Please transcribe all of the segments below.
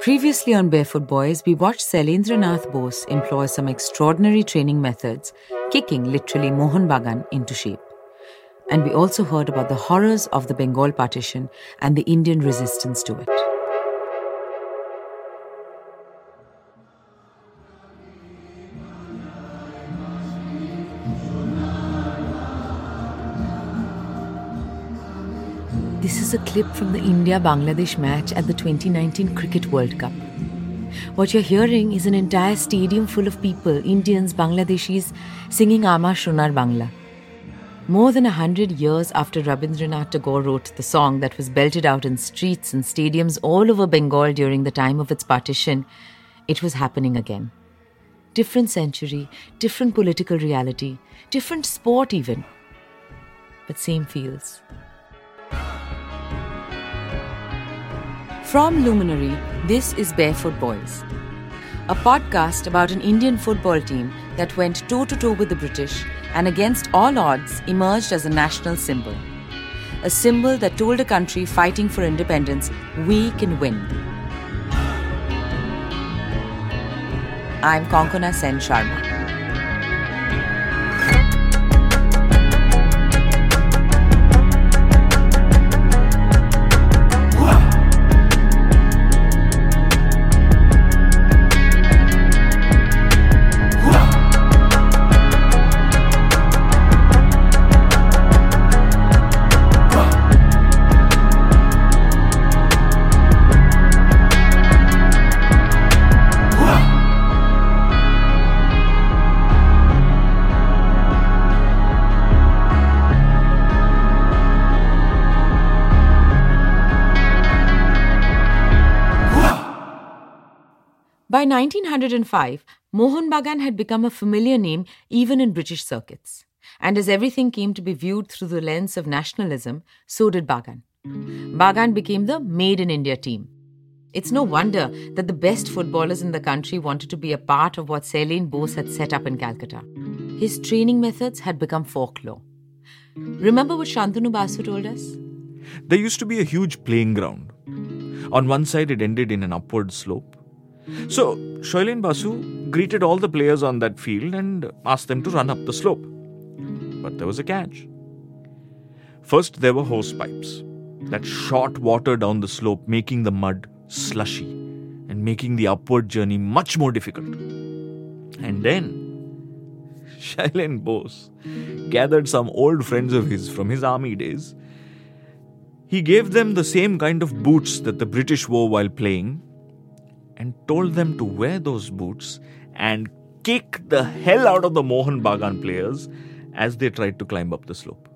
Previously on Barefoot Boys, we watched Sailendranath Bose employ some extraordinary training methods, kicking literally Mohun Bagan into shape. And we also heard about the horrors of the Bengal partition and the Indian resistance to it. A clip from the India Bangladesh match at the 2019 Cricket World Cup. What you're hearing is an entire stadium full of people, Indians, Bangladeshis, singing Amar Shonar Bangla. More than a hundred years after Rabindranath Tagore wrote the song that was belted out in streets and stadiums all over Bengal during the time of its partition, it was happening again. Different century, different political reality, different sport even, but same feels. From Luminary, this is Barefoot Boys, a podcast about an Indian football team that went toe to toe with the British and against all odds emerged as a national symbol. A symbol that told a country fighting for independence, we can win. I'm Konkona Sen Sharma. 1905, Mohun Bagan had become a familiar name even in British circuits. And as everything came to be viewed through the lens of nationalism, so did Bagan. Bagan became the Made in India team. It's no wonder that the best footballers in the country wanted to be a part of what Sailen Bose had set up in Calcutta. His training methods had become folklore. Remember what Shantanu Basu told us? There used to be a huge playing ground. On one side, it ended in an upward slope. So, Shoilen Basu greeted all the players on that field and asked them to run up the slope. But there was a catch. First, there were hose pipes that shot water down the slope, making the mud slushy and making the upward journey much more difficult. And then, Shailen Bose gathered some old friends of his from his army days. He gave them the same kind of boots that the British wore while playing and told them to wear those boots and kick the hell out of the Mohun Bagan players as they tried to climb up the slope.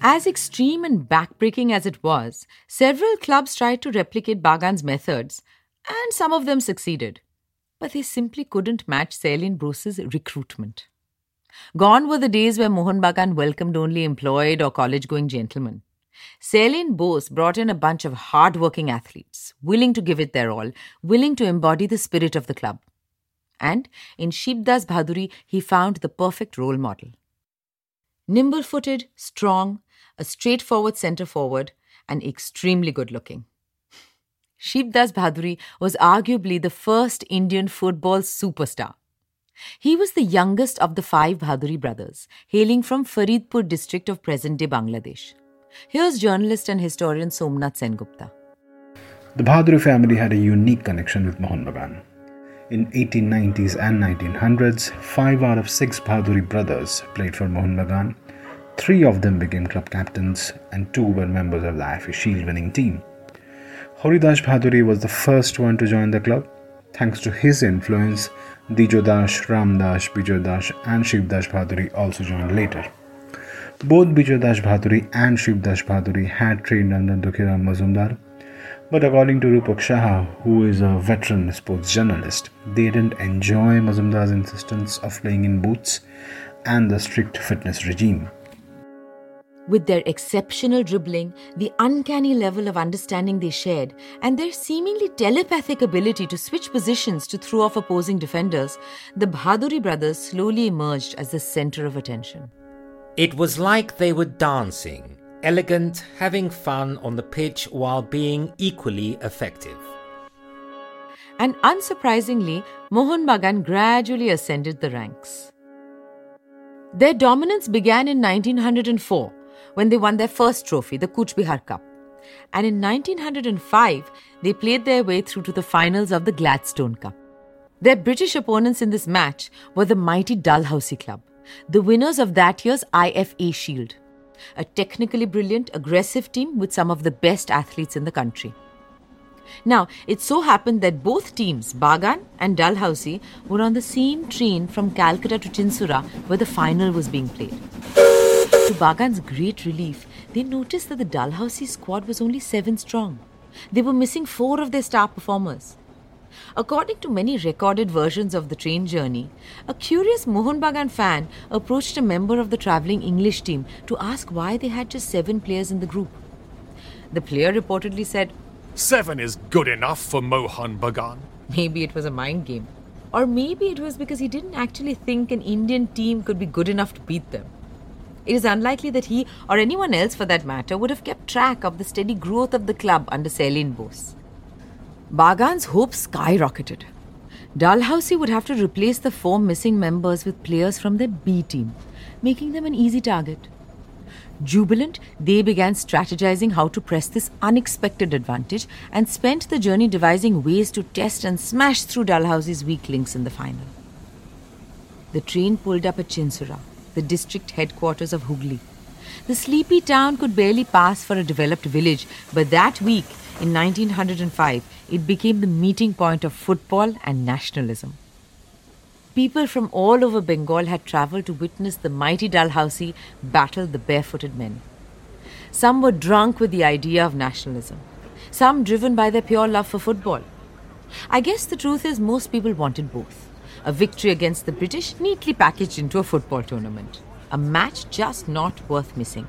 As extreme and backbreaking as it was, several clubs tried to replicate Bagan's methods, and some of them succeeded. But they simply couldn't match Sailen Bose's recruitment. Gone were the days where Mohun Bagan welcomed only employed or college going gentlemen. Sailen Bose brought in a bunch of hard-working athletes, willing to give it their all, willing to embody the spirit of the club. And in Shibdas Bhaduri, he found the perfect role model. Nimble footed, strong, a straightforward centre forward, and extremely good looking. Shibdas Bhaduri was arguably the first Indian football superstar. He was the youngest of the five Bhaduri brothers, hailing from Faridpur district of present day Bangladesh. Here's journalist and historian Somnath Sengupta. The Bhaduri family had a unique connection with Mohun Bagan. In 1890s and 1900s, five out of six Bhaduri brothers played for Mohun Bagan. Three of them became club captains, and two were members of the IFA Shield winning team. Haridas Bhaduri was the first one to join the club. Thanks to his influence, Dijodash, Ramdash, Bijodash, and Shivdash Bhaduri also joined later. Both Bijodash Bhaduri and Shivdash Bhaduri had trained under Dukhiram Mazumdar, but according to Rupak Shah, who is a veteran sports journalist, they didn't enjoy Mazumdar's insistence of playing in boots and the strict fitness regime. With their exceptional dribbling, the uncanny level of understanding they shared, and their seemingly telepathic ability to switch positions to throw off opposing defenders, the Bhaduri brothers slowly emerged as the center of attention. It was like they were dancing, elegant, having fun on the pitch while being equally effective. And unsurprisingly, Mohun Bagan gradually ascended the ranks. Their dominance began in 1904 when they won their first trophy, the Cooch Behar Cup. And in 1905, they played their way through to the finals of the Gladstone Cup. Their British opponents in this match were the mighty Dalhousie Club, the winners of that year's IFA Shield, a technically brilliant, aggressive team with some of the best athletes in the country. Now, it so happened that both teams, Bagan and Dalhousie, were on the same train from Calcutta to Chinsurah where the final was being played. To Bagan's great relief, they noticed that the Dalhousie squad was only seven strong. They were missing four of their star performers. According to many recorded versions of the train journey, a curious Mohun Bagan fan approached a member of the travelling English team to ask why they had just seven players in the group. The player reportedly said, Seven is good enough for Mohun Bagan. Maybe it was a mind game. Or maybe it was because he didn't actually think an Indian team could be good enough to beat them. It is unlikely that he, or anyone else for that matter, would have kept track of the steady growth of the club under Sailen Bose. Bagan's hopes skyrocketed. Dalhousie would have to replace the four missing members with players from their B team, making them an easy target. Jubilant, they began strategizing how to press this unexpected advantage and spent the journey devising ways to test and smash through Dalhousie's weak links in the final. The train pulled up at Chinsurah, the district headquarters of Hooghly. The sleepy town could barely pass for a developed village, but that week, in 1905, it became the meeting point of football and nationalism. People from all over Bengal had travelled to witness the mighty Dalhousie battle the barefooted men. Some were drunk with the idea of nationalism, some driven by their pure love for football. I guess the truth is, most people wanted both a victory against the British neatly packaged into a football tournament, a match just not worth missing.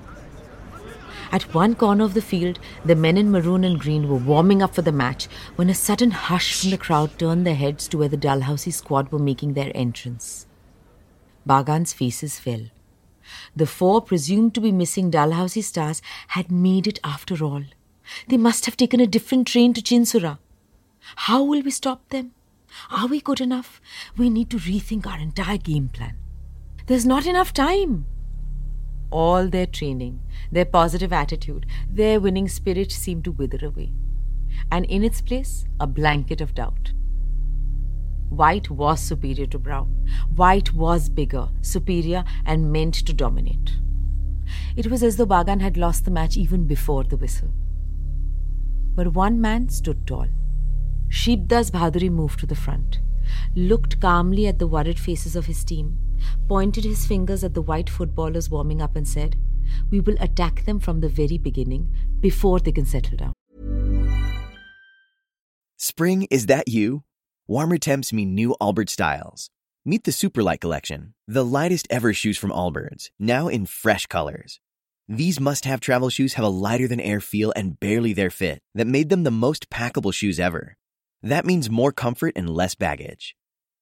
At one corner of the field, the men in maroon and green were warming up for the match when a sudden hush from the crowd turned their heads to where the Dalhousie squad were making their entrance. Bagan's faces fell. The four presumed to be missing Dalhousie stars had made it after all. They must have taken a different train to Chinsurah. How will we stop them? Are we good enough? We need to rethink our entire game plan. There's not enough time. All their training, their positive attitude, their winning spirit seemed to wither away. And in its place, a blanket of doubt. White was superior to brown. White was bigger, superior, and meant to dominate. It was as though Bagan had lost the match even before the whistle. But one man stood tall. Shibdas Bhaduri moved to the front, looked calmly at the worried faces of his team, pointed his fingers at the white footballers warming up, and said, We will attack them from the very beginning before they can settle down. Spring, is that you? Warmer temps mean new Allbirds styles. Meet the Superlight Collection, the lightest ever shoes from Allbirds, now in fresh colors. These must have travel shoes have a lighter than air feel and barely there fit that made them the most packable shoes ever. That means more comfort and less baggage.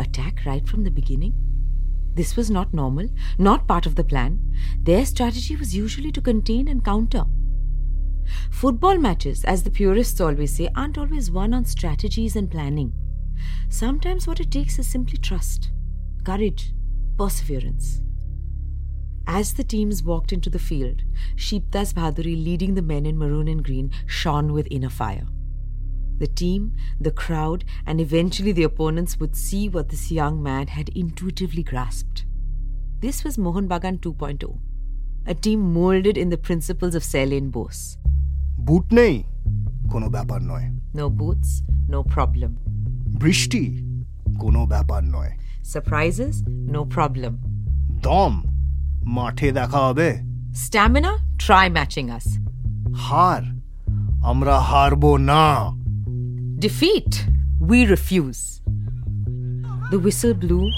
Attack right from the beginning? This was not normal, not part of the plan. Their strategy was usually to contain and counter. Football matches, as the purists always say, aren't always won on strategies and planning. Sometimes what it takes is simply trust, courage, perseverance. As the teams walked into the field, Shibdas Bhaduri leading the men in maroon and green shone with inner fire. The team, the crowd, and eventually the opponents would see what this young man had intuitively grasped. This was Mohun Bagan 2.0, a team molded in the principles of Sailen Bose. Boot নেই কোনো No boots, no problem. বৃষ্টি কোনো ব্যাপার নয় Surprises, no problem. Dom? মাঠে দেখা হবে Stamina, try matching us. Har, আমরা হারবো না Defeat, we refuse. The whistle blew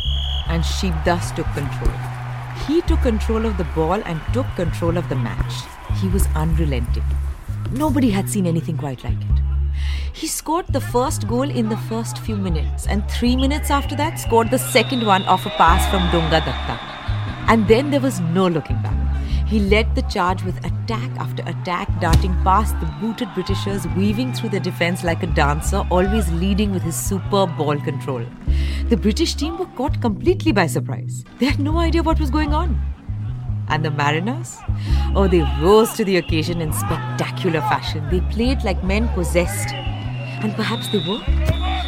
and Shibdas took control. He took control of the ball and took control of the match. He was unrelenting. Nobody had seen anything quite like it. He scored the first goal in the first few minutes, and three minutes after that, scored the second one off a pass from Dunga Datta. And then there was no looking back. He led the charge with attack after attack, darting past the booted Britishers, weaving through the defense like a dancer, always leading with his superb ball control. The British team were caught completely by surprise. They had no idea what was going on. And the Mariners? Oh, they rose to the occasion in spectacular fashion. They played like men possessed. And perhaps they were.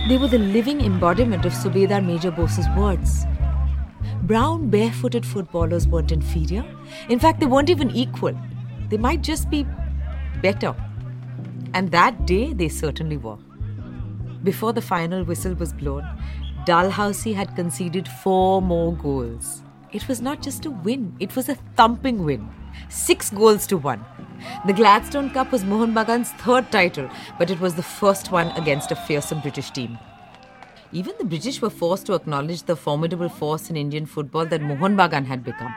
They were the living embodiment of Subedar Major Bose's words. Brown, barefooted footballers weren't inferior. In fact, they weren't even equal. They might just be better. And that day, they certainly were. Before the final whistle was blown, Dalhousie had conceded four more goals. It was not just a win, it was a thumping win. Six goals to one. The Gladstone Cup was Mohun Bagan's third title, but it was the first one against a fearsome British team. Even the British were forced to acknowledge the formidable force in Indian football that Mohun Bagan had become.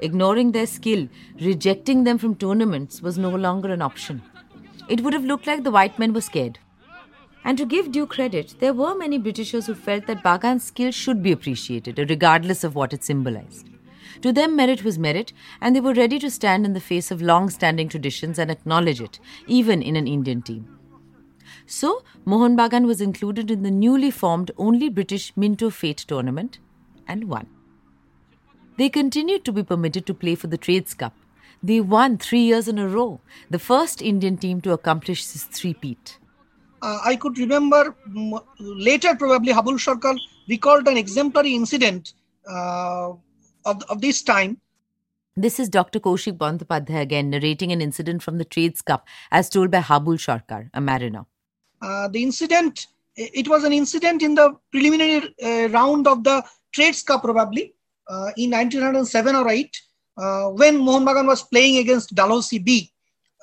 Ignoring their skill, rejecting them from tournaments was no longer an option. It would have looked like the white men were scared. And to give due credit, there were many Britishers who felt that Bagan's skill should be appreciated, regardless of what it symbolized. To them, merit was merit, and they were ready to stand in the face of long standing traditions and acknowledge it, even in an Indian team. So, Mohun Bagan was included in the newly formed only British Minto Fort tournament and won. They continued to be permitted to play for the Trades Cup. They won three years in a row, the first Indian team to accomplish this three-peat. uh, I could remember mm, later probably Habul Sarkar recalled an exemplary incident uh, of, of this time. This is Dr. Kaushik Bandopadhyay again narrating an incident from the Trades Cup as told by Habul Sharkar, a mariner. Uh, the incident, it was an incident in the preliminary uh, round of the Trades Cup probably uh, in 1907 or 8 uh, when Mohun Bagan was playing against Dalhousie B.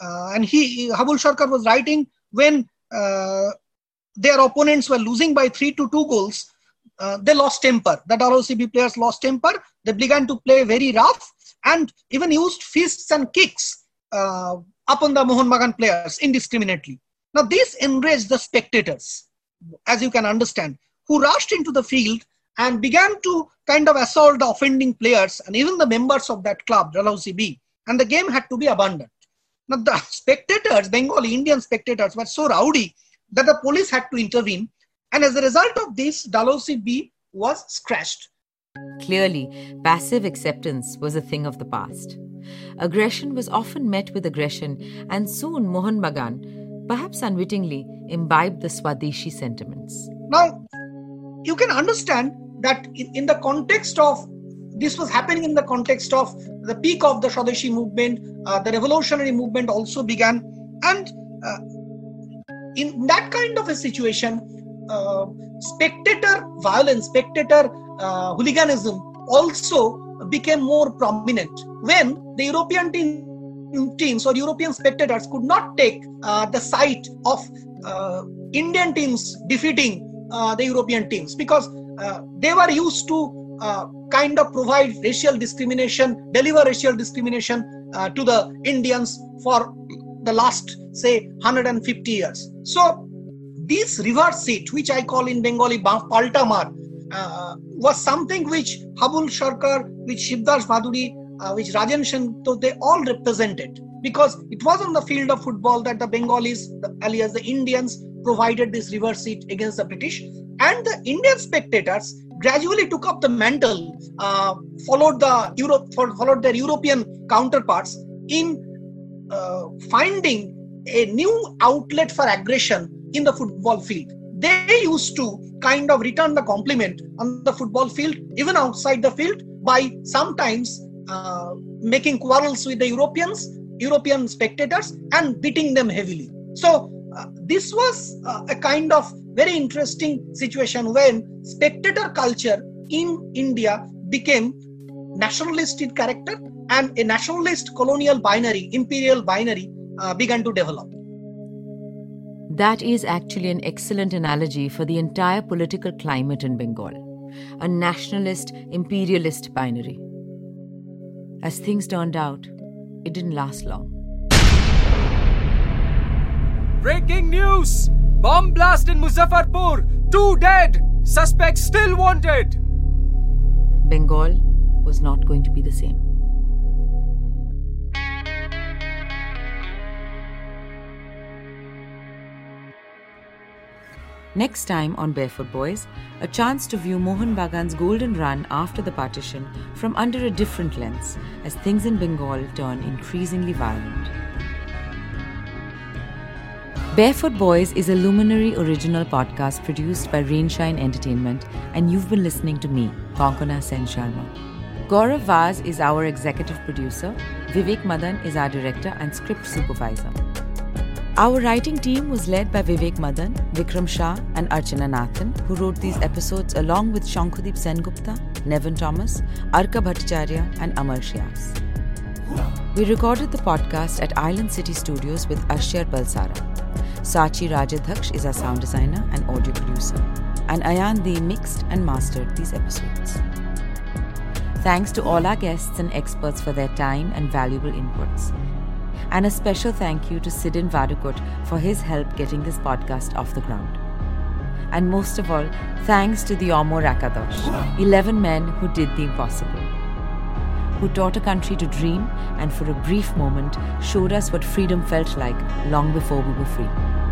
And he, Habul Sharkar was writing when their opponents were losing by 3 to 2 goals, uh, they lost temper. The Dalhousie B players lost temper. They began to play very rough and even used fists and kicks uh, upon the Mohun Bagan players indiscriminately. Now, this enraged the spectators, as you can understand, who rushed into the field and began to kind of assault the offending players and even the members of that club, Dalhousie B. And the game had to be abandoned. Now, the spectators, Bengali Indian spectators, were so rowdy that the police had to intervene. And as a result of this, Dalhousie B was scratched. Clearly, passive acceptance was a thing of the past. Aggression was often met with aggression, and soon Mohun Bagan, perhaps unwittingly, imbibed the Swadeshi sentiments. Now, you can understand that in, in the context of this was happening in the context of the peak of the Swadeshi movement, uh, the revolutionary movement also began, and uh, in that kind of a situation, uh, spectator violence, spectator uh, hooliganism also became more prominent when the European team, teams or European spectators could not take uh, the sight of uh, Indian teams defeating uh, the European teams because uh, they were used to kind of provide racial discrimination, deliver racial discrimination to the Indians for the last, say, 150 years. So, this reverse seat, which I call in Bengali Paltamar, uh, was something which Habul Sharkar, which Shibdas Bhaduri, uh, which Rajan Shanto, they all represented. Because it was on the field of football that the Bengalis, the, alias the Indians, provided this reverse seat against the British. And the Indian spectators gradually took up the mantle, uh, followed the Europe, followed their European counterparts in uh, finding a new outlet for aggression in the football field. They used to kind of return the compliment on the football field, even outside the field, by sometimes uh, making quarrels with the Europeans, European spectators, and beating them heavily. So, uh, this was uh, a kind of very interesting situation when spectator culture in India became nationalist in character and a nationalist colonial binary, imperial binary uh, began to develop. That is actually an excellent analogy for the entire political climate in Bengal a nationalist imperialist binary. As things turned out, it didn't last long. Breaking news! Bomb blast in Muzaffarpur! Two dead! Suspects still wanted! Bengal was not going to be the same. Next time on Barefoot Boys, a chance to view Mohun Bagan's golden run after the partition from under a different lens as things in Bengal turn increasingly violent. Barefoot Boys is a Luminary original podcast produced by Rainshine Entertainment, and you've been listening to me, Konkona Sen Sharma. Gaurav Vaz is our executive producer, Vivek Madan is our director and script supervisor. Our writing team was led by Vivek Madan, Vikram Shah, and Archana Nathan, who wrote these episodes along with Shankhudeep Sengupta, Nevin Thomas, Arka Bhattacharya, and Amar Shyas. We recorded the podcast at Island City Studios with Ashyar Balsara. Sachi Rajadhaksh is our sound designer and audio producer, and Ayan De mixed and mastered these episodes. Thanks to all our guests and experts for their time and valuable inputs. And a special thank you to Sidin Vadukut for his help getting this podcast off the ground. And most of all, thanks to the Omo Rakadosh, 11 men who did the impossible, who taught a country to dream and for a brief moment showed us what freedom felt like long before we were free.